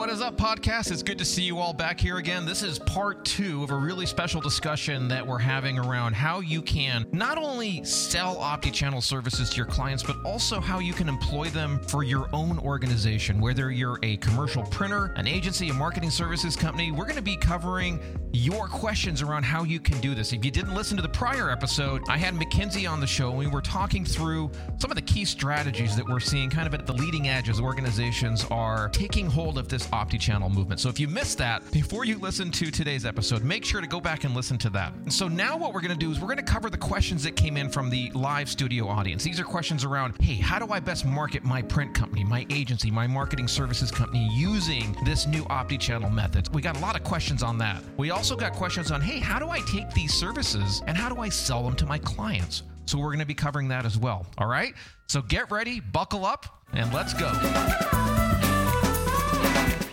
what is up, podcast? It's good to see you all back here again. This is part two of a really special discussion that we're having around how you can not only sell OptiChannel services to your clients, but also how you can employ them for your own organization. Whether you're a commercial printer, an agency, a marketing services company, we're going to be covering your questions around how you can do this. If you didn't listen to the prior episode, I had Mackenzie on the show and we were talking through some of the key strategies that we're seeing kind of at the leading edge as organizations are taking hold of this OptiChannel movement. So if you missed that, before you listen to today's episode, make sure to go back and listen to that. And so now what we're going to do is we're going to cover the questions that came in from the live studio audience. These are questions around, hey, how do I best market my print company, my agency, my marketing services company using this new OptiChannel method? We got a lot of questions on that. We also got questions on, hey, how do I take these services and how do I sell them to my clients? So we're going to be covering that as well. All right. So get ready, buckle up, and let's go.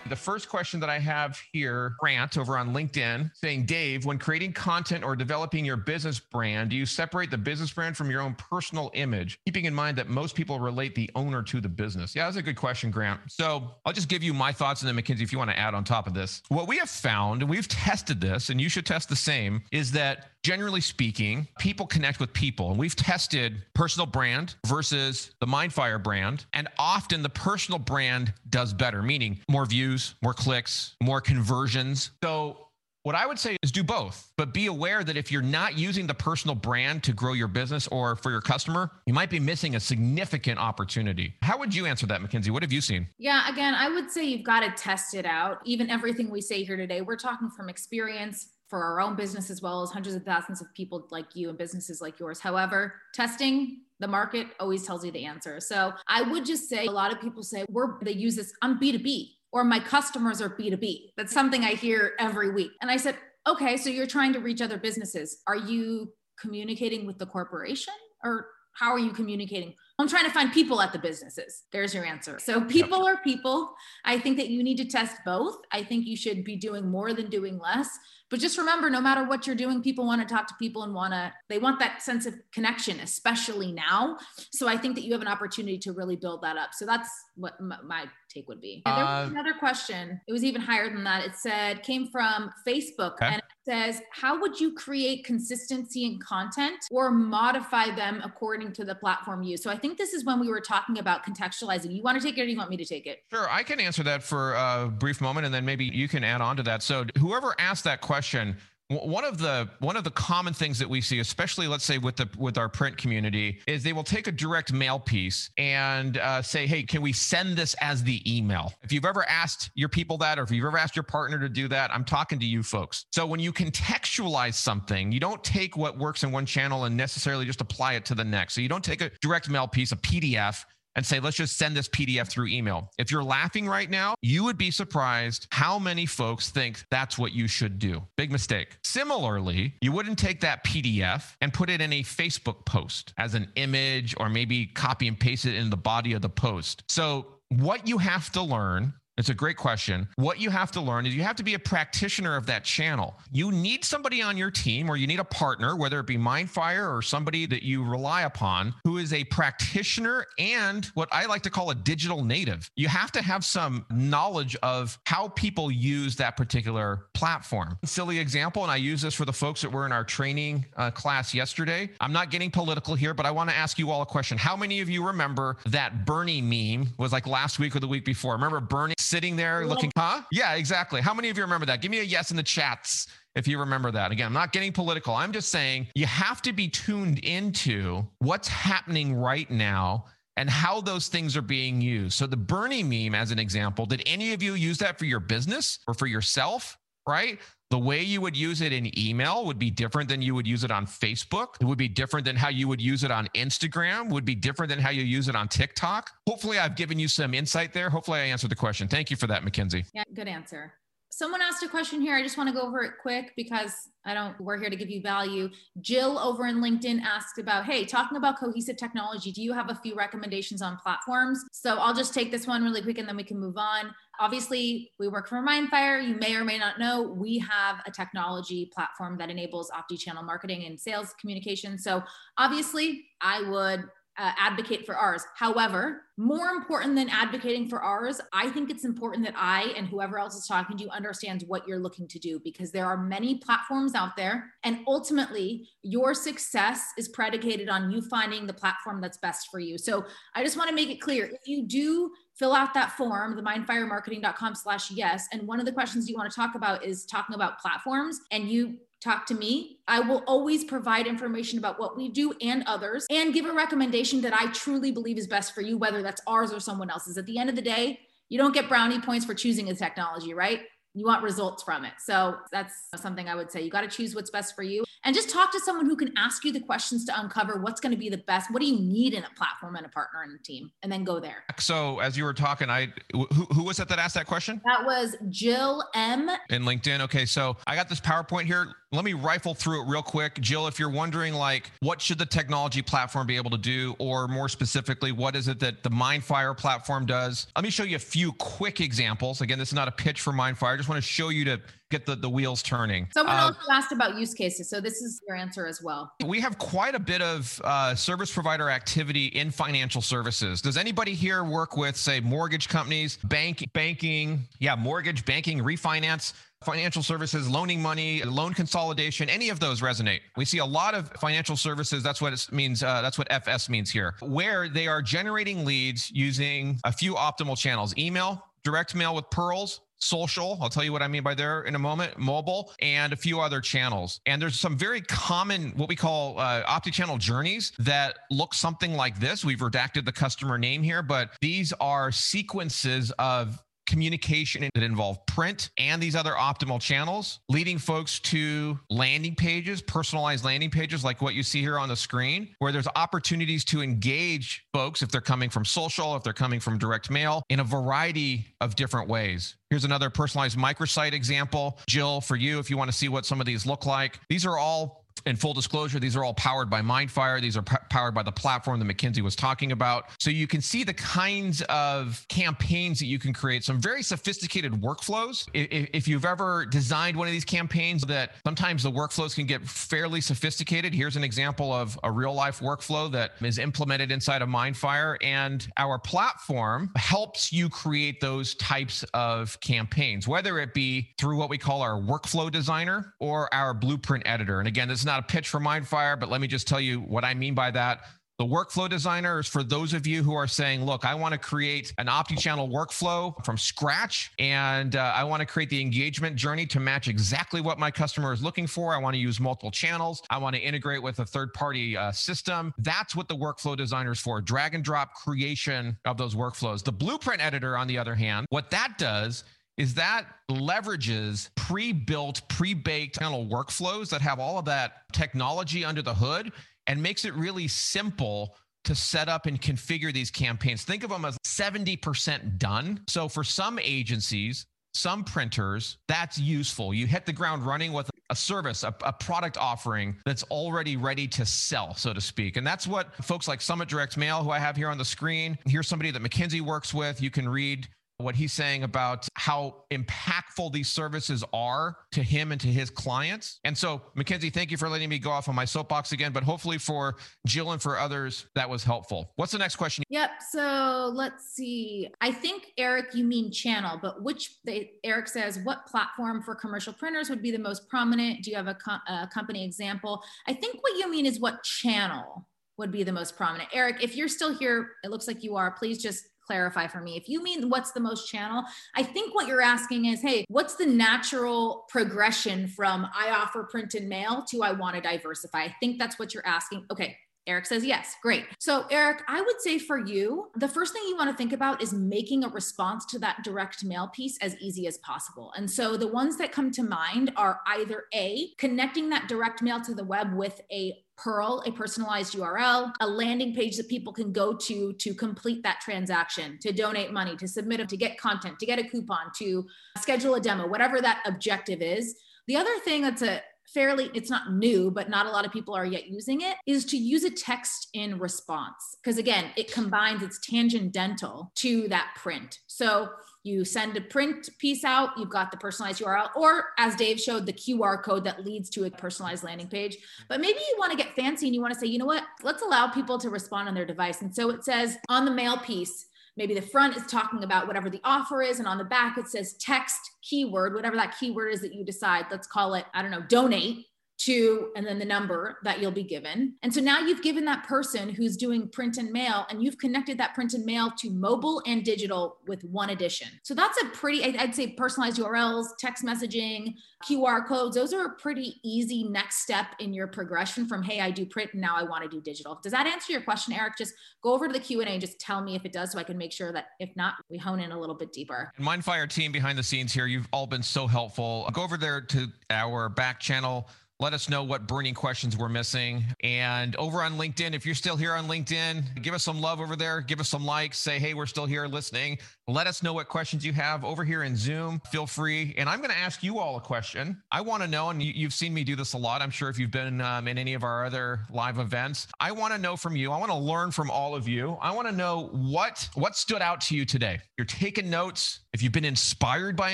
The first question that I have here, Grant over on LinkedIn, saying, Dave, when creating content or developing your business brand, do you separate the business brand from your own personal image, keeping in mind that most people relate the owner to the business? Yeah, that's a good question, Grant. So I'll just give you my thoughts and then Mackenzie, if you want to add on top of this. What we have found, and we've tested this, and you should test the same, is that generally speaking, people connect with people. And we've tested personal brand versus the Mindfire brand. And often the personal brand does better, meaning more views, more clicks, more conversions. So what I would say is do both, but be aware that if you're not using the personal brand to grow your business or for your customer, you might be missing a significant opportunity. How would you answer that, Mackenzie? What have you seen? Yeah, again, I would say you've got to test it out. Even everything we say here today, we're talking from experience for our own business as well as hundreds of thousands of people like you and businesses like yours. However, testing the market always tells you the answer. So I would just say a lot of people say we're they use this I'm B2B or my customers are B2B. That's something I hear every week. And I said, okay, so you're trying to reach other businesses. Are you communicating with the corporation or how are you communicating? I'm trying to find people at the businesses. There's your answer. So people yep. are people. I think that you need to test both. I think you should be doing more than doing less. But just remember, no matter what you're doing, people want to talk to people and want to, they want that sense of connection, especially now. So I think that you have an opportunity to really build that up. So that's what my take would be. And there was uh, another question. It was even higher than that. It said, came from Facebook okay. and says, how would you create consistency in content or modify them according to the platform use? So I think this is when we were talking about contextualizing. You want to take it or you want me to take it? Sure. I can answer that for a brief moment and then maybe you can add on to that. So whoever asked that question one of the one of the common things that we see especially let's say with the with our print community is they will take a direct mail piece and uh, say hey can we send this as the email? If you've ever asked your people that or if you've ever asked your partner to do that i'm talking to you folks. So when you contextualize something you don't take what works in one channel and necessarily just apply it to the next. So you don't take a direct mail piece a pdf and say, let's just send this PDF through email. If you're laughing right now, you would be surprised how many folks think that's what you should do. Big mistake. Similarly, you wouldn't take that PDF and put it in a Facebook post as an image or maybe copy and paste it in the body of the post. So, what you have to learn it's a great question. What you have to learn is you have to be a practitioner of that channel. You need somebody on your team or you need a partner, whether it be Mindfire or somebody that you rely upon, who is a practitioner and what I like to call a digital native. You have to have some knowledge of how people use that particular platform. Silly example, and I use this for the folks that were in our training uh, class yesterday. I'm not getting political here, but I want to ask you all a question. How many of you remember that Bernie meme was like last week or the week before? Remember Bernie? Sitting there looking, huh? Yeah, exactly. How many of you remember that? Give me a yes in the chats if you remember that. Again, I'm not getting political. I'm just saying you have to be tuned into what's happening right now and how those things are being used. So the Bernie meme, as an example, did any of you use that for your business or for yourself? Right? The way you would use it in email would be different than you would use it on Facebook. It would be different than how you would use it on Instagram, would be different than how you use it on TikTok. Hopefully, I've given you some insight there. Hopefully, I answered the question. Thank you for that, Mackenzie. Yeah, good answer someone asked a question here. I just want to go over it quick because I don't, we're here to give you value. Jill over in LinkedIn asked about, hey, talking about cohesive technology, do you have a few recommendations on platforms? So I'll just take this one really quick and then we can move on. Obviously, we work for Mindfire. You may or may not know we have a technology platform that enables omni channel marketing and sales communication. So obviously, I would uh, advocate for ours. However, more important than advocating for ours, I think it's important that I and whoever else is talking to you understands what you're looking to do because there are many platforms out there. And ultimately, your success is predicated on you finding the platform that's best for you. So I just want to make it clear if you do fill out that form, the mindfiremarketing.com slash yes. And one of the questions you want to talk about is talking about platforms and you talk to me. I will always provide information about what we do and others and give a recommendation that I truly believe is best for you, whether that's ours or someone else's. At the end of the day, you don't get brownie points for choosing a technology, right? You want results from it. So that's something I would say. You got to choose what's best for you and just talk to someone who can ask you the questions to uncover what's going to be the best. What do you need in a platform and a partner and a team? And then go there. So as you were talking, I who, who was it that asked that question? That was Jill M. In LinkedIn. Okay. So I got this PowerPoint here let me rifle through it real quick jill if you're wondering like what should the technology platform be able to do or more specifically what is it that the mindfire platform does let me show you a few quick examples again this is not a pitch for mindfire i just want to show you to get the, the wheels turning. Someone uh, also asked about use cases. So this is your answer as well. We have quite a bit of uh, service provider activity in financial services. Does anybody here work with, say, mortgage companies, bank, banking, yeah, mortgage, banking, refinance? financial services, loaning money, loan consolidation, any of those resonate. We see a lot of financial services. That's what it means. Uh, that's what FS means here, where they are generating leads using a few optimal channels email, direct mail with PURLs, social. I'll tell you what I mean by there in a moment, mobile, and a few other channels. And there's some very common, what we call uh, omni-channel journeys that look something like this. We've redacted the customer name here, but these are sequences of communication that involve print and these other optimal channels, leading folks to landing pages, personalized landing pages like what you see here on the screen, where there's opportunities to engage folks if they're coming from social, if they're coming from direct mail in a variety of different ways. Here's another personalized microsite example. Jill, for you, if you want to see what some of these look like, these are all in full disclosure, these are all powered by Mindfire. These are p- powered by the platform that Mackenzie was talking about. So you can see the kinds of campaigns that you can create, some very sophisticated workflows. If, if you've ever designed one of these campaigns, that sometimes the workflows can get fairly sophisticated. Here's an example of a real life workflow that is implemented inside of Mindfire. And our platform helps you create those types of campaigns, whether it be through what we call our workflow designer or our blueprint editor. And again, this is not a pitch for Mindfire, but let me just tell you what I mean by that. The workflow designer is for those of you who are saying, look, I want to create an omni-channel workflow from scratch, and uh, I want to create the engagement journey to match exactly what my customer is looking for. I want to use multiple channels. I want to integrate with a third-party uh, system. That's what the workflow designer is for, drag and drop creation of those workflows. The blueprint editor, on the other hand, what that does is that leverages pre-built, pre-baked channel workflows that have all of that technology under the hood and makes it really simple to set up and configure these campaigns. Think of them as 70% done. So for some agencies, some printers, that's useful. You hit the ground running with a service, a, a, product offering that's already ready to sell, so to speak. And that's what folks like Summit Direct Mail, who I have here on the screen, here's somebody that Mackenzie works with. You can read what he's saying about how impactful these services are to him and to his clients. And so, Mackenzie, thank you for letting me go off on my soapbox again, but hopefully for Jill and for others, that was helpful. What's the next question? Yep. So let's see. I think, Eric, you mean channel, but which, they, Eric says, what platform for commercial printers would be the most prominent? Do you have a, co- a company example? I think what you mean is what channel would be the most prominent. Eric, if you're still here, it looks like you are, please just clarify for me. If you mean what's the most channel, I think what you're asking is, hey, what's the natural progression from I offer print and mail to I want to diversify? I think that's what you're asking. Okay, Eric says yes. Great. So, Eric, I would say for you, the first thing you want to think about is making a response to that direct mail piece as easy as possible. And so, the ones that come to mind are either A, connecting that direct mail to the web with a PURL, a personalized URL, a landing page that people can go to to complete that transaction, to donate money, to submit it, to get content, to get a coupon, to schedule a demo, whatever that objective is. The other thing that's a fairly, it's not new, but not a lot of people are yet using it, is to use a text in response. Because again, it combines, it's tangential to that print. So you send a print piece out, you've got the personalized URL, or as Dave showed, the QR code that leads to a personalized landing page. But maybe you want to get fancy and you want to say, you know what, let's allow people to respond on their device. And so it says on the mail piece, maybe the front is talking about whatever the offer is, and on the back it says text keyword, whatever that keyword is that you decide. Let's call it, I don't know, donate to and then the number that you'll be given. And so now you've given that person who's doing print and mail and you've connected that print and mail to mobile and digital with one addition. So that's a pretty, I'd say personalized URLs, text messaging, QR codes. Those are a pretty easy next step in your progression from, hey, I do print and now I want to do digital. Does that answer your question, Eric? Just go over to the Q&A and just tell me if it does so I can make sure that if not, we hone in a little bit deeper. Mindfire team behind the scenes here, you've all been so helpful. Go over there to our back channel let us know what burning questions we're missing. And over on LinkedIn, if you're still here on LinkedIn, give us some love over there. Give us some likes. Say, hey, we're still here listening. Let us know what questions you have over here in Zoom. Feel free. And I'm going to ask you all a question. I want to know, and you've seen me do this a lot. I'm sure if you've been um, in any of our other live events, I want to know from you. I want to learn from all of you. I want to know what what stood out to you today. You're taking notes. If you've been inspired by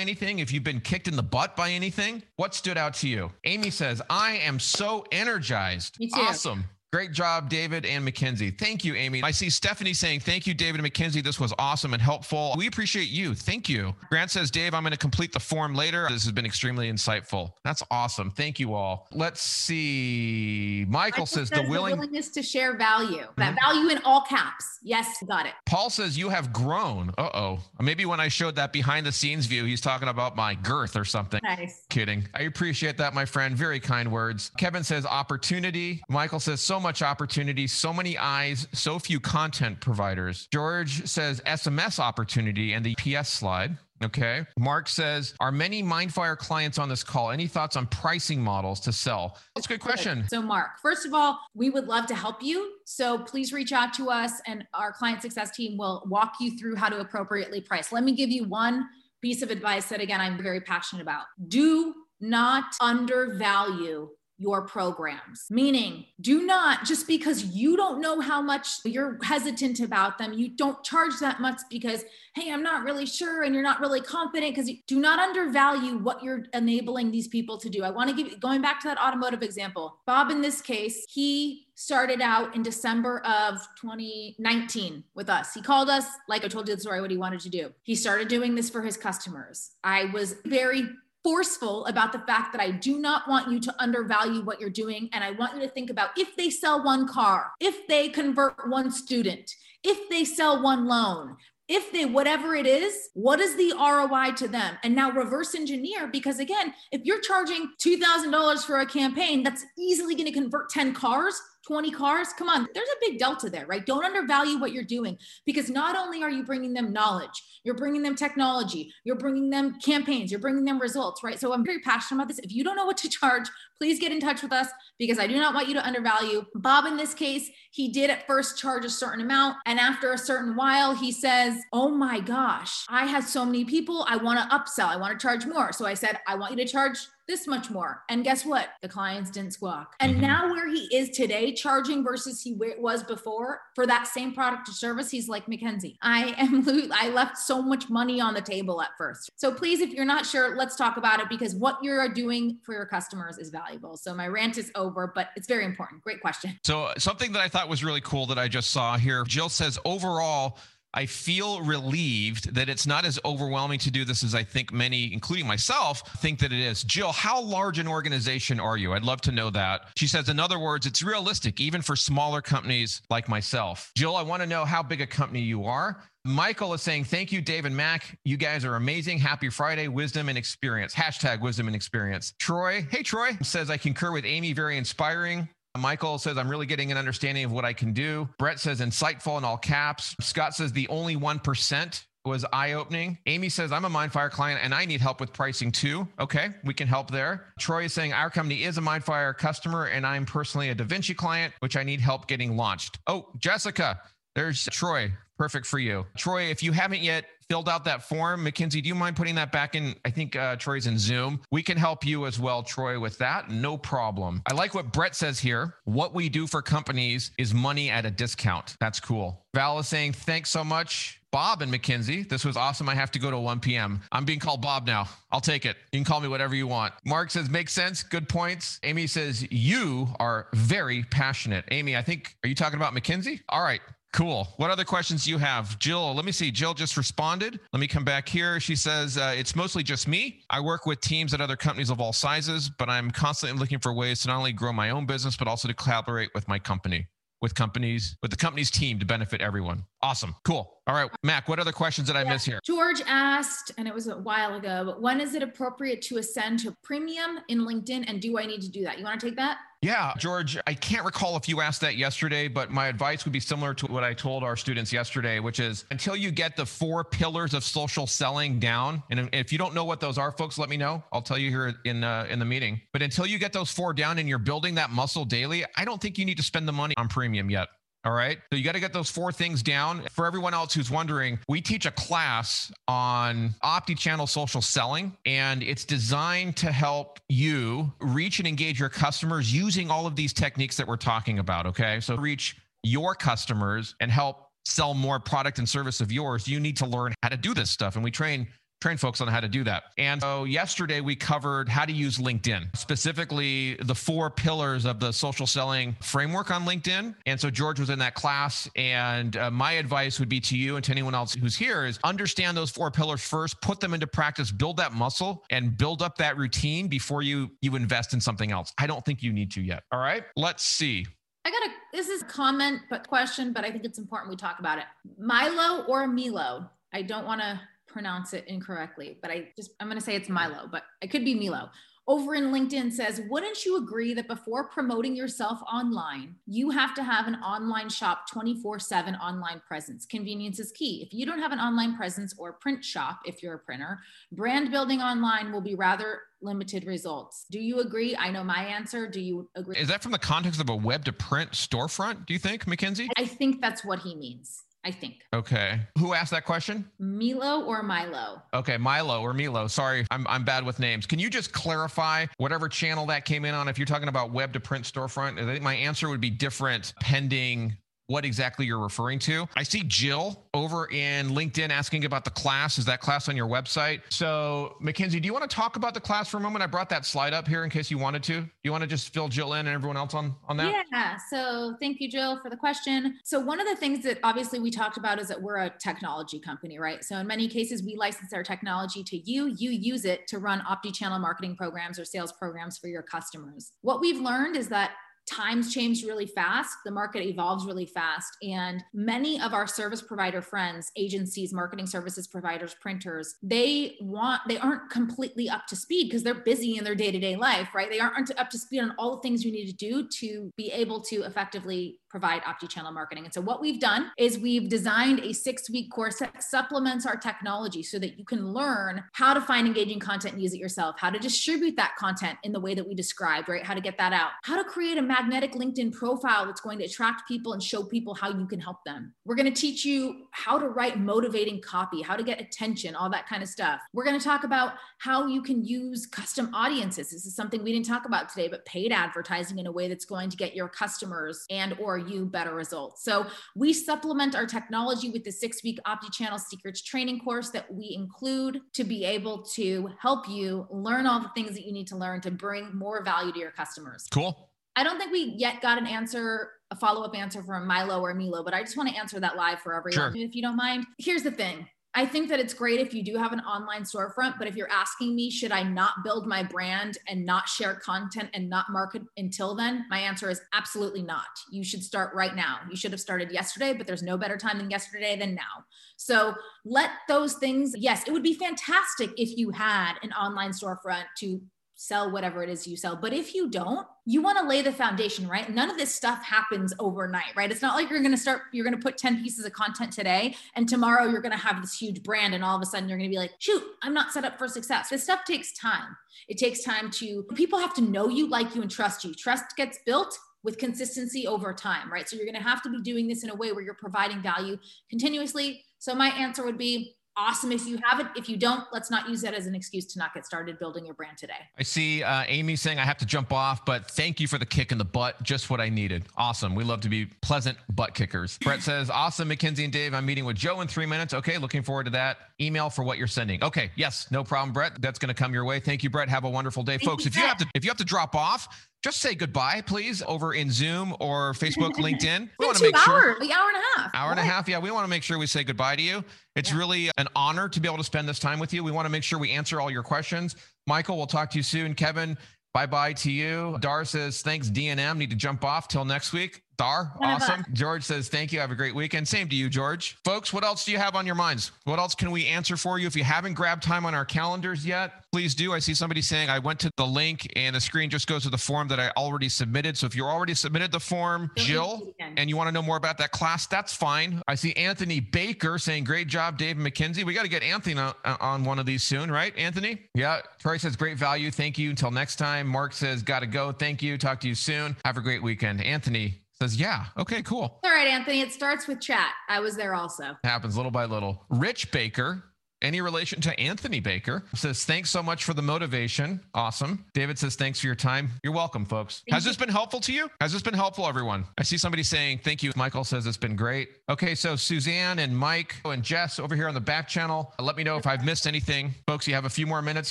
anything, if you've been kicked in the butt by anything, what stood out to you? Amy says, I am so energized. Me too. Awesome. Great job, David and Mackenzie. Thank you, Amy. I see Stephanie saying, Thank you, David and Mackenzie. This was awesome and helpful. We appreciate you. Thank you. Grant says, Dave, I'm going to complete the form later. This has been extremely insightful. That's awesome. Thank you all. Let's see. Michael, Michael says, says, the, willing- the, willingness to share value. Mm-hmm. That value in all caps. Yes, got it. Paul says, You have grown. Uh oh. Maybe when I showed that behind the scenes view, he's talking about my girth or something. Nice. Kidding. I appreciate that, my friend. Very kind words. Kevin says, Opportunity. Michael says, So much opportunity so many eyes, so few content providers. George says SMS opportunity and the PS slide. Okay. Mark says, Are many Mindfire clients on this call? Any thoughts on pricing models to sell? That's a good question. So, Mark, first of all, we would love to help you. So, please reach out to us, and our client success team will walk you through how to appropriately price. Let me give you one piece of advice that, again, I'm very passionate about. Do not undervalue your programs. Meaning, do not just because you don't know how much you're hesitant about them, you don't charge that much because, hey, I'm not really sure and you're not really confident because do not undervalue what you're enabling these people to do. I want to give going back to that automotive example. Bob, in this case, he started out in December of 2019 with us. He called us, like I told you the story, what he wanted to do. He started doing this for his customers. I was very forceful about the fact that I do not want you to undervalue what you're doing. And I want you to think about if they sell one car, if they convert one student, if they sell one loan, if they whatever it is what is the roi to them and now reverse engineer because again if you're charging $2000 for a campaign that's easily going to convert 10 cars 20 cars? Come on there's a big delta there right? Don't undervalue what you're doing because not only are you bringing them knowledge you're bringing them technology you're bringing them campaigns you're bringing them results right? So i'm very passionate about this. If you don't know what to charge please get in touch with us because i do not want you to undervalue. Bob in this case he did at first charge a certain amount and after a certain while he says oh my gosh i had so many people i want to upsell i want to charge more. So i said i want you to charge this much more. And guess what? The clients didn't squawk. And mm-hmm. now where he is today, charging versus he was before for that same product or service, he's like Mackenzie. I am I left so much money on the table at first. So please, if you're not sure, let's talk about it because what you're doing for your customers is valuable. So my rant is over, but it's very important. Great question. So something that I thought was really cool that I just saw here, Jill says overall I feel relieved that it's not as overwhelming to do this as I think many, including myself, think that it is. Jill, how large an organization are you? I'd love to know that. She says, in other words, it's realistic, even for smaller companies like myself. Jill, I want to know how big a company you are. Michael is saying, Thank you, Dave and Mac. You guys are amazing. Happy Friday, wisdom and experience. Hashtag wisdom and experience. Troy, hey, Troy says, I concur with Amy, very inspiring. Michael says, I'm really getting an understanding of what I can do. Brett says, insightful in all caps. Scott says, the only 1% was eye opening. Amy says, I'm a Mindfire client and I need help with pricing too. Okay, we can help there. Troy is saying, Our company is a Mindfire customer and I'm personally a Da Vinci client, which I need help getting launched. Oh, Jessica, there's Troy. Perfect for you. Troy, if you haven't yet filled out that form, Mackenzie, do you mind putting that back in? I think uh, Troy's in Zoom. We can help you as well, Troy, with that. No problem. I like what Brett says here. What we do for companies is money at a discount. That's cool. Val is saying, thanks so much. Bob and Mackenzie, this was awesome. I have to go to 1 p.m. I'm being called Bob now. I'll take it. You can call me whatever you want. Mark says, makes sense. Good points. Amy says, you are very passionate. Amy, I think, are you talking about Mackenzie? All right. Cool. What other questions do you have? Jill, let me see. Jill just responded. Let me come back here. She says, uh, It's mostly just me. I work with teams at other companies of all sizes, but I'm constantly looking for ways to not only grow my own business, but also to collaborate with my company with companies, with the company's team to benefit everyone. Awesome. Cool. All right, Mac, what other questions did I miss here? George asked, and it was a while ago, but when is it appropriate to ascend to premium in LinkedIn? And do I need to do that? You want to take that? Yeah, George, I can't recall if you asked that yesterday, but my advice would be similar to what I told our students yesterday, which is until you get the four pillars of social selling down, and if you don't know what those are, folks, let me know. I'll tell you here in uh, in the meeting. But until you get those four down and you're building that muscle daily, I don't think you need to spend the money on premium yet. All right. So you got to get those four things down. For everyone else who's wondering, we teach a class on Opti channel social selling, and it's designed to help you reach and engage your customers using all of these techniques that we're talking about. Okay. So reach your customers and help sell more product and service of yours. You need to learn how to do this stuff. And we train train folks on how to do that. And so yesterday we covered how to use LinkedIn, specifically the four pillars of the social selling framework on LinkedIn. And so George was in that class. And uh, my advice would be to you and to anyone else who's here is understand those four pillars first, put them into practice, build that muscle and build up that routine before you you invest in something else. I don't think you need to yet. All right. Let's see. I got a this is a comment but question, but I think it's important we talk about it. Milo or Milo? I don't want to pronounce it incorrectly, but I just, I'm going to say it's Milo, but it could be Milo. Over in LinkedIn says, wouldn't you agree that before promoting yourself online, you have to have an online shop 24 7 online presence? Convenience is key. If you don't have an online presence or print shop, if you're a printer, brand building online will be rather limited results. Do you agree? I know my answer. Do you agree? Is that from the context of a web to print storefront, do you think, Mackenzie? I think that's what he means. I think. Okay. Who asked that question? Milo or Milo? Okay, Milo or Milo. Sorry, I'm, I'm bad with names. Can you just clarify whatever channel that came in on? If you're talking about web to print storefront, I think my answer would be different pending what exactly you're referring to. I see Jill over in LinkedIn asking about the class. Is that class on your website? So, Mackenzie, do you want to talk about the class for a moment? I brought that slide up here in case you wanted to. Do you want to just fill Jill in and everyone else on on that? Yeah. So, thank you, Jill, for the question. So, one of the things that obviously we talked about is that we're a technology company, right? So, in many cases, we license our technology to you. You use it to run opti-channel marketing programs or sales programs for your customers. What we've learned is that times change really fast the market evolves really fast and many of our service provider friends agencies marketing services providers printers they want they aren't completely up to speed because they're busy in their day-to-day life right they aren't up to speed on all the things you need to do to be able to effectively provide opti-channel marketing. And so what we've done is we've designed a six-week course that supplements our technology so that you can learn how to find engaging content and use it yourself, how to distribute that content in the way that we described, right? How to get that out, how to create a magnetic LinkedIn profile that's going to attract people and show people how you can help them. We're going to teach you how to write motivating copy, how to get attention, all that kind of stuff. We're going to talk about how you can use custom audiences. This is something we didn't talk about today, but paid advertising in a way that's going to get your customers and or you better results. So we supplement our technology with the six week OptiChannel Secrets training course that we include to be able to help you learn all the things that you need to learn to bring more value to your customers. Cool. I don't think we yet got an answer, a follow up answer from Milo or Milo, but I just want to answer that live for everyone, sure. if you don't mind. Here's the thing I think that it's great if you do have an online storefront, but if you're asking me, should I not build my brand and not share content and not market until then? My answer is absolutely not. You should start right now. You should have started yesterday, but there's no better time than yesterday than now. So let those things, yes, it would be fantastic if you had an online storefront to sell whatever it is you sell. But if you don't, you want to lay the foundation, right? None of this stuff happens overnight, right? It's not like you're going to start, you're going to put 10 pieces of content today and tomorrow you're going to have this huge brand and all of a sudden you're going to be like, shoot, I'm not set up for success. This stuff takes time. It takes time to, people have to know you, like you, and trust you. Trust gets built with consistency over time, right? So you're going to have to be doing this in a way where you're providing value continuously. So my answer would be awesome if you have it. If you don't, let's not use that as an excuse to not get started building your brand today. I see uh, Amy saying I have to jump off, but thank you for the kick in the butt. Just what I needed. Awesome. We love to be pleasant butt kickers. Brett says, awesome, Mackenzie and Dave. I'm meeting with Joe in three minutes. Okay, looking forward to that. Email for what you're sending. Okay, yes, no problem, Brett. That's going to come your way. Thank you, Brett. Have a wonderful day, thank folks. You, if you have to, if you have to drop off, just say goodbye, please, over in Zoom or Facebook, LinkedIn. We want to make sure the hour and a half. Hour and a half. Yeah, we want to make sure we say goodbye to you. It's yeah. really an honor to be able to spend this time with you. We want to make sure we answer all your questions. Michael, we'll talk to you soon. Kevin, bye bye to you. Dar says thanks. DNM need to jump off till next week. Dar, awesome. George says, thank you. Have a great weekend. Same to you, George. Folks, what else do you have on your minds? What else can we answer for you? If you haven't grabbed time on our calendars yet, please do. I see somebody saying I went to the link and the screen just goes to the form that I already submitted. So if you already submitted the form, Jill, and you want to know more about that class, that's fine. I see Anthony Baker saying, great job, Dave Mackenzie. We got to get Anthony on, on one of these soon, right, Anthony? Yeah. Troy says, great value. Thank you. Until next time. Mark says, got to go. Thank you. Talk to you soon. Have a great weekend. Anthony, Says, yeah. Okay, cool. All right, Anthony. It starts with chat. I was there also. Happens little by little. Rich Baker, any relation to Anthony Baker, says, thanks so much for the motivation. Awesome. David says, thanks for your time. You're welcome, folks. Thank Has you. this been helpful to you? Has this been helpful, everyone? I see somebody saying, thank you. Michael says, it's been great. Okay, so Suzanne and Mike and Jess over here on the back channel, let me know if I've missed anything. Folks, you have a few more minutes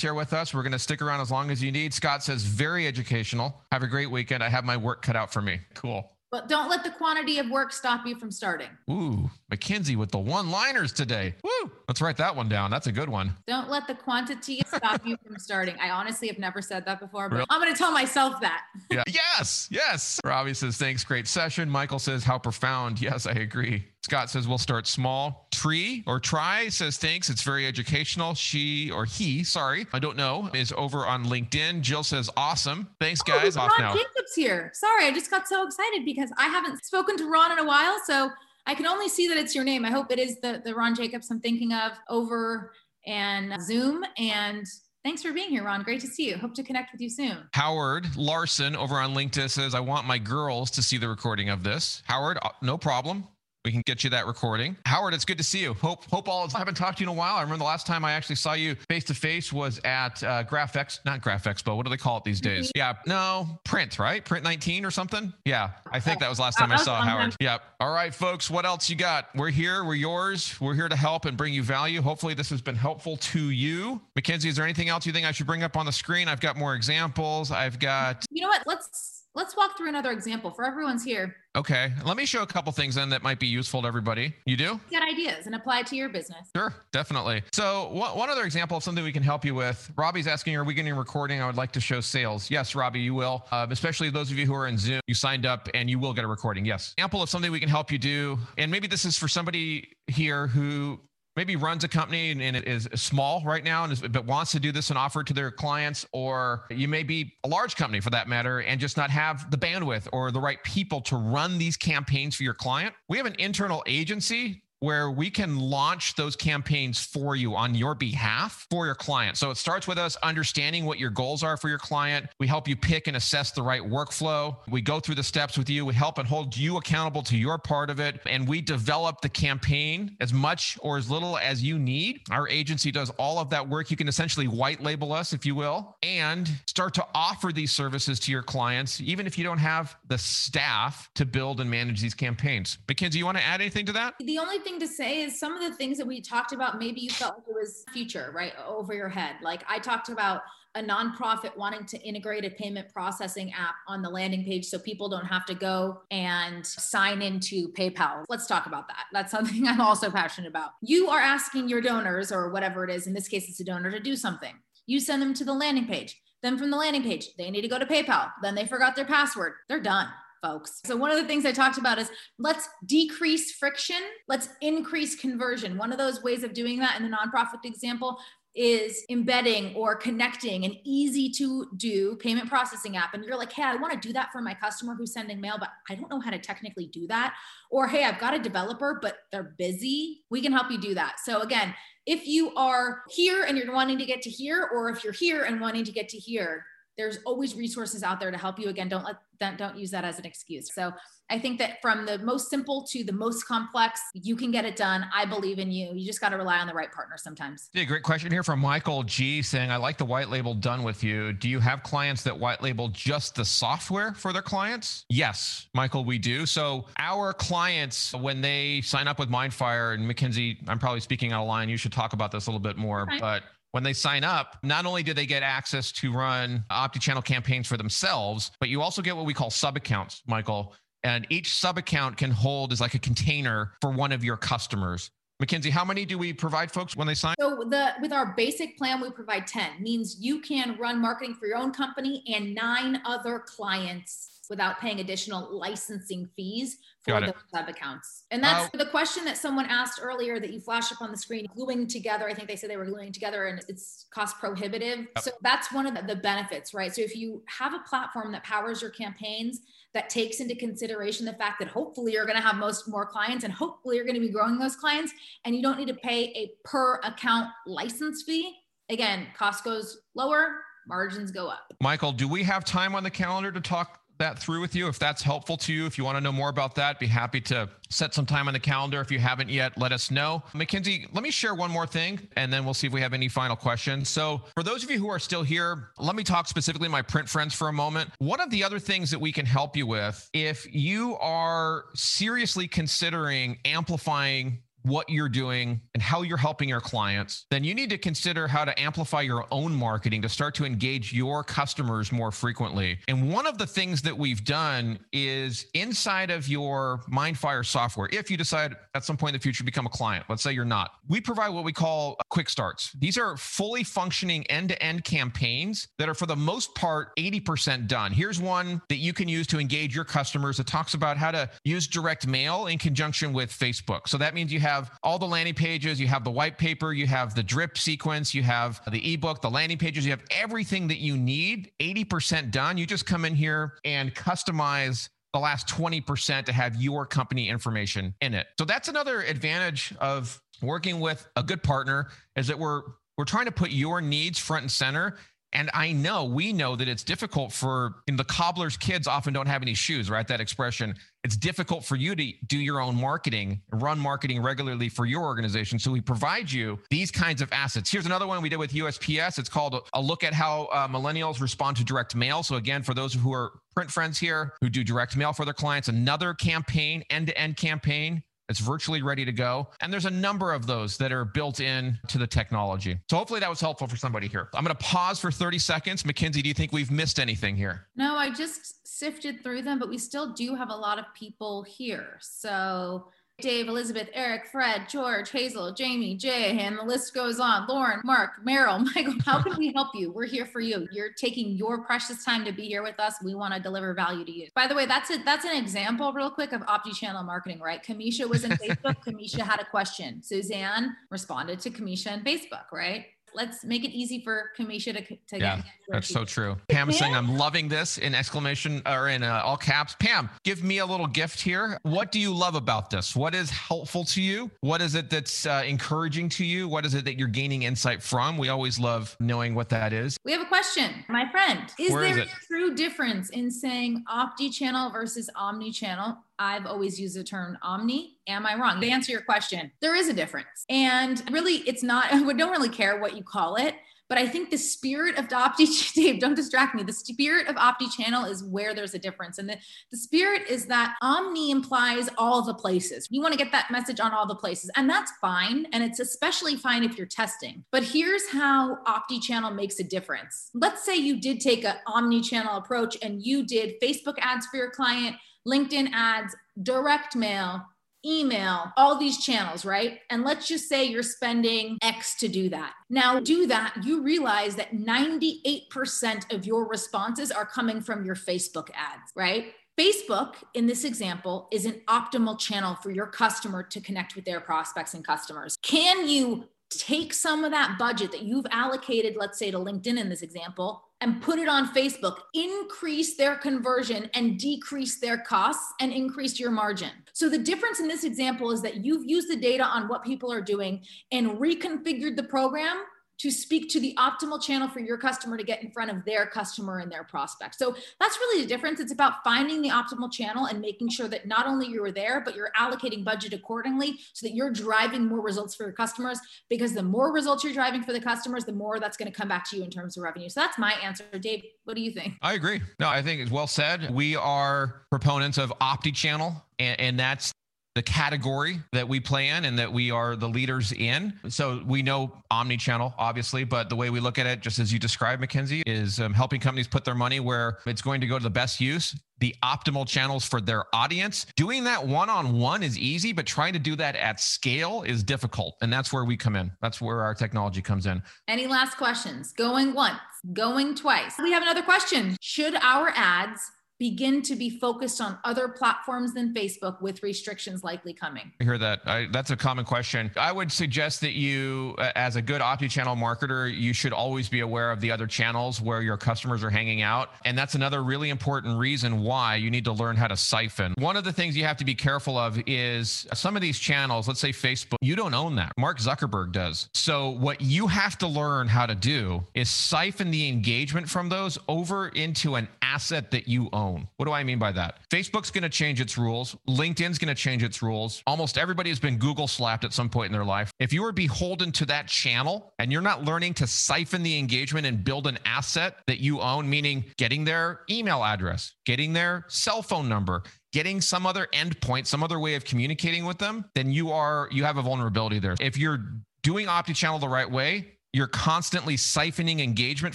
here with us. We're going to stick around as long as you need. Scott says, very educational. Have a great weekend. I have my work cut out for me. Cool. But don't let the quantity of work stop you from starting. Ooh, Mackenzie with the one liners today. Woo! Let's write that one down. That's a good one. Don't let the quantity stop you from starting. I honestly have never said that before, but really? I'm going to tell myself that. yeah. Yes. Yes. Robbie says, thanks. Great session. Michael says, how profound. Yes, I agree. Scott says we'll start small. Tree or try says thanks. It's very educational. She or he, sorry, I don't know, is over on LinkedIn. Jill says awesome. Thanks, oh, guys. Off Ron now. Jacobs here. Sorry, I just got so excited because I haven't spoken to Ron in a while, so I can only see that it's your name. I hope it is the the Ron Jacobs I'm thinking of over and Zoom and Thanks for being here, Ron. Great to see you. Hope to connect with you soon. Howard Larson over on LinkedIn says, I want my girls to see the recording of this. Howard, uh, no problem. We can get you that recording. Howard, it's good to see you. Hope hope all is. I haven't talked to you in a while. I remember the last time I actually saw you face to face was at uh, GraphX, not Graph Expo. What do they call it these days? Mm-hmm. Yeah, no, Print, right? Print 19 or something. Yeah, I think that was last time I saw Howard. Yep. All right, folks, what else you got? We're here. We're yours. We're here to help and bring you value. Hopefully, this has been helpful to you. Mackenzie, is there anything else you think I should bring up on the screen? I've got more examples. I've got. You know what? Let's let's walk through another example for everyone's here. Okay. Let me show a couple things then that might be useful to everybody. You do? Get ideas and apply it to your business. Sure, definitely. So, one, one other example of something we can help you with Robbie's asking, Are we getting recording? I would like to show sales. Yes, Robbie, you will. Uh, especially those of you who are in Zoom, you signed up and you will get a recording. Yes. Example of something we can help you do. And maybe this is for somebody here who maybe runs a company and, it is small right now and is, but wants to do this and offer it to their clients or you may be a large company for that matter and just not have the bandwidth or the right people to run these campaigns for your client. We have an internal agency where we can launch those campaigns for you on your behalf for your client. So it starts with us understanding what your goals are for your client. We help you pick and assess the right workflow. We go through the steps with you. We help and hold you accountable to your part of it. And we develop the campaign as much or as little as you need. Our agency does all of that work. You can essentially white label us, if you will, and start to offer these services to your clients, even if you don't have the staff to build and manage these campaigns. Mackenzie, you want to add anything to that? The only thing thing to say is some of the things that we talked about, maybe you felt like it was future, right? Over your head. Like I talked about a nonprofit wanting to integrate a payment processing app on the landing page so people don't have to go and sign into PayPal. Let's talk about that. That's something I'm also passionate about. You are asking your donors, or whatever it is, in this case, it's a donor, to do something. You send them to the landing page. Then from the landing page, they need to go to PayPal. Then they forgot their password. They're done folks. So, one of the things I talked about is let's decrease friction, let's increase conversion. One of those ways of doing that in the nonprofit example is embedding or connecting an easy to do payment processing app. And you're like, hey, I want to do that for my customer who's sending mail, but I don't know how to technically do that. Or, hey, I've got a developer, but they're busy. We can help you do that. So, again, if you are here and you're wanting to get to here, or if you're here and wanting to get to here, there's always resources out there to help you. Again don't let don't, don't use that as an excuse. So i think that from the most simple to the most complex you can get it done. I believe in you. You just got to rely on the right partner sometimes. Yeah great question here from michael g saying i like the white label done with you. Do you have clients that white label just the software for their clients? Yes michael we do. So our clients when they sign up with mindfire and mackenzie i'm probably speaking out of line. You should talk about this a little bit more okay. but when they sign up, not only do they get access to run omni-channel campaigns for themselves, but you also get what we call sub accounts, Michael. And each sub account can hold as like a container for one of your customers. Mackenzie, how many do we provide folks when they sign? So the with our basic plan, we provide 10. Means you can run marketing for your own company and nine other clients without paying additional licensing fees for those sub accounts. And that's uh, the question that someone asked earlier that you flash up on the screen, gluing together. I think they said they were gluing together and it's cost prohibitive. Yep. So that's one of the, the benefits, right? So if you have a platform that powers your campaigns, that takes into consideration the fact that hopefully you're going to have most more clients and hopefully you're going to be growing those clients and you don't need to pay a per account license fee. Again, cost goes lower, margins go up. Michael, do we have time on the calendar to talk that through with you if that's helpful to you. If you want to know more about that, be happy to set some time on the calendar. If you haven't yet, let us know. Mackenzie, let me share one more thing and then we'll see if we have any final questions. So, for those of you who are still here, let me talk specifically my print friends for a moment. One of the other things that we can help you with, if you are seriously considering amplifying what you're doing and how you're helping your clients, then you need to consider how to amplify your own marketing to start to engage your customers more frequently. And one of the things that we've done is inside of your Mindfire software, if you decide at some point in the future to become a client, let's say you're not, we provide what we call quick starts. These are fully functioning end to end campaigns that are, for the most part, 80% done. Here's one that you can use to engage your customers It talks about how to use direct mail in conjunction with Facebook. So that means you have have all the landing pages, you have the white paper, you have the drip sequence, you have the ebook, the landing pages, you have everything that you need 80% done. You just come in here and customize the last 20% to have your company information in it. So that's another advantage of working with a good partner is that we're we're trying to put your needs front and center and I know, we know that it's difficult for in the cobbler's kids often don't have any shoes, right? That expression. It's difficult for you to do your own marketing, run marketing regularly for your organization. So we provide you these kinds of assets. Here's another one we did with USPS. It's called a look at how uh, millennials respond to direct mail. So again, for those who are print friends here who do direct mail for their clients, another campaign, end to end campaign it's virtually ready to go. And there's a number of those that are built in to the technology. So hopefully that was helpful for somebody here. I'm going to pause for 30 seconds. Mackenzie, do you think we've missed anything here? No, I just sifted through them, but we still do have a lot of people here. So Dave, Elizabeth, Eric, Fred, George, Hazel, Jamie, Jay, and the list goes on. Lauren, Mark, Meryl, Michael, how can we help you? We're here for you. You're taking your precious time to be here with us. We want to deliver value to you. By the way, that's it. That's an example, real quick, of omni-channel marketing, right? Kamisha was in Facebook. Kamisha had a question. Suzanne responded to Kamisha in Facebook, right? Let's make it easy for Kamisha to, to yeah, get. That's so true. Pam is saying, I'm loving this in exclamation or in uh, all caps. Pam, give me a little gift here. What do you love about this? What is helpful to you? What is it that's uh, encouraging to you? What is it that you're gaining insight from? We always love knowing what that is. We have a question, my friend. Is Where there is a true difference in saying opti channel versus omni channel? I've always used the term omni. Am I wrong? To answer your question, there is a difference. And really, it's not, we don't really care what you call it. But I think the spirit of Opti, Dave, don't distract me. The spirit of Opti channel is where there's a difference. And the, the spirit is that Omni implies all the places. You want to get that message on all the places. And that's fine. And it's especially fine if you're testing. But here's how Opti channel makes a difference. Let's say you did take an omni channel approach and you did Facebook ads for your client LinkedIn ads, direct mail, email, all these channels, right? And let's just say you're spending X to do that. Now, do that, you realize that 98% of your responses are coming from your Facebook ads, right? Facebook, in this example, is an optimal channel for your customer to connect with their prospects and customers. Can you take some of that budget that you've allocated, let's say to LinkedIn in this example, and put it on Facebook, increase their conversion and decrease their costs and increase your margin. So the difference in this example is that you've used the data on what people are doing and reconfigured the program to speak to the optimal channel for your customer to get in front of their customer and their prospect. So that's really the difference. It's about finding the optimal channel and making sure that not only you're there, but you're allocating budget accordingly so that you're driving more results for your customers. Because the more results you're driving for the customers, the more that's going to come back to you in terms of revenue. So that's my answer. Dave, what do you think? I agree. No, I think it's well said. We are proponents of omni-channel, and, and that's the category that we play in and that we are the leaders in. So we know omni-channel, obviously, but the way we look at it, just as you described, Mackenzie, is um, helping companies put their money where it's going to go to the best use, the optimal channels for their audience. Doing that one-on-one is easy, but trying to do that at scale is difficult, and that's where we come in. That's where our technology comes in. Any last questions? Going once, going twice. We have another question. Should our ads begin to be focused on other platforms than Facebook with restrictions likely coming? I hear that. I, that's a common question. I would suggest that you, uh, as a good omni-channel marketer, you should always be aware of the other channels where your customers are hanging out. And that's another really important reason why you need to learn how to siphon. One of the things you have to be careful of is some of these channels, let's say Facebook, you don't own that. Mark Zuckerberg does. So what you have to learn how to do is siphon the engagement from those over into an asset that you own. What do I mean by that? Facebook's going to change its rules. LinkedIn's going to change its rules. Almost everybody has been Google slapped at some point in their life. If you are beholden to that channel and you're not learning to siphon the engagement and build an asset that you own, meaning getting their email address, getting their cell phone number, getting some other endpoint, some other way of communicating with them, then you are you have a vulnerability there. If you're doing omni-channel the right way, you're constantly siphoning engagement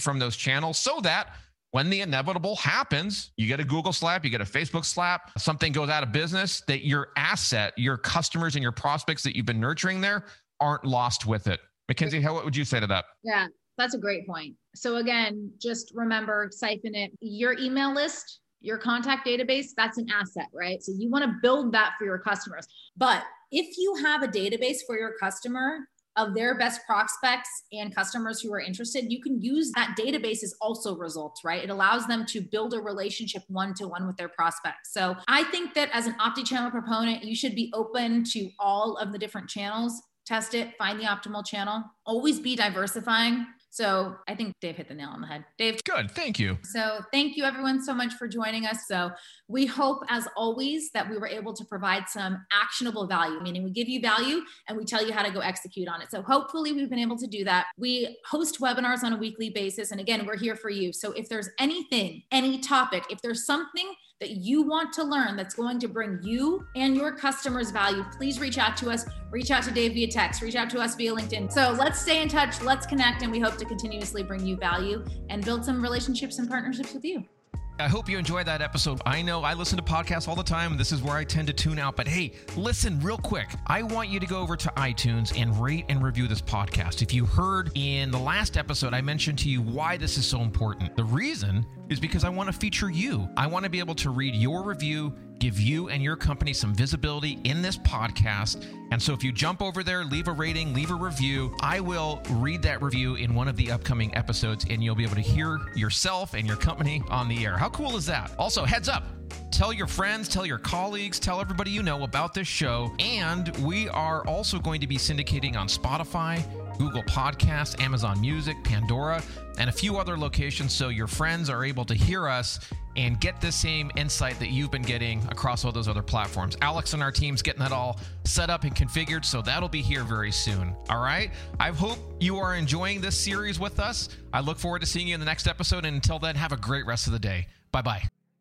from those channels so that when the inevitable happens, you get a Google slap, you get a Facebook slap, something goes out of business, that your asset, your customers and your prospects that you've been nurturing there aren't lost with it. Mackenzie, how, what would you say to that? Yeah, that's a great point. So again, just remember, siphon it. Your email list, your contact database, that's an asset, right? So you want to build that for your customers. But if you have a database for your customer of their best prospects and customers who are interested, you can use that database as also results, right? It allows them to build a relationship one to one with their prospects. So I think that as an omni channel proponent, you should be open to all of the different channels, test it, find the optimal channel, always be diversifying. So I think Dave hit the nail on the head. Dave. Good. Thank you. So thank you everyone so much for joining us. So we hope, as always, that we were able to provide some actionable value, meaning we give you value and we tell you how to go execute on it. So hopefully we've been able to do that. We host webinars on a weekly basis. And again, we're here for you. So if there's anything, any topic, if there's something that you want to learn that's going to bring you and your customers value, please reach out to us. Reach out to Dave via text, reach out to us via LinkedIn. So let's stay in touch, let's connect, and we hope to continuously bring you value and build some relationships and partnerships with you. I hope you enjoyed that episode. I know I listen to podcasts all the time, and this is where I tend to tune out. But hey, listen real quick. I want you to go over to iTunes and rate and review this podcast. If you heard in the last episode, I mentioned to you why this is so important. The reason is because I want to feature you. I want to be able to read your review give you and your company some visibility in this podcast. And so if you jump over there, leave a rating, leave a review, I will read that review in one of the upcoming episodes and you'll be able to hear yourself and your company on the air. How cool is that? Also, heads up. Tell your friends, tell your colleagues, tell everybody you know about this show. And we are also going to be syndicating on Spotify, Google Podcasts, Amazon Music, Pandora, and a few other locations so your friends are able to hear us and get the same insight that you've been getting across all those other platforms. Alex and our team's getting that all set up and configured, so that'll be here very soon. All right. I hope you are enjoying this series with us. I look forward to seeing you in the next episode. And until then, have a great rest of the day. Bye bye.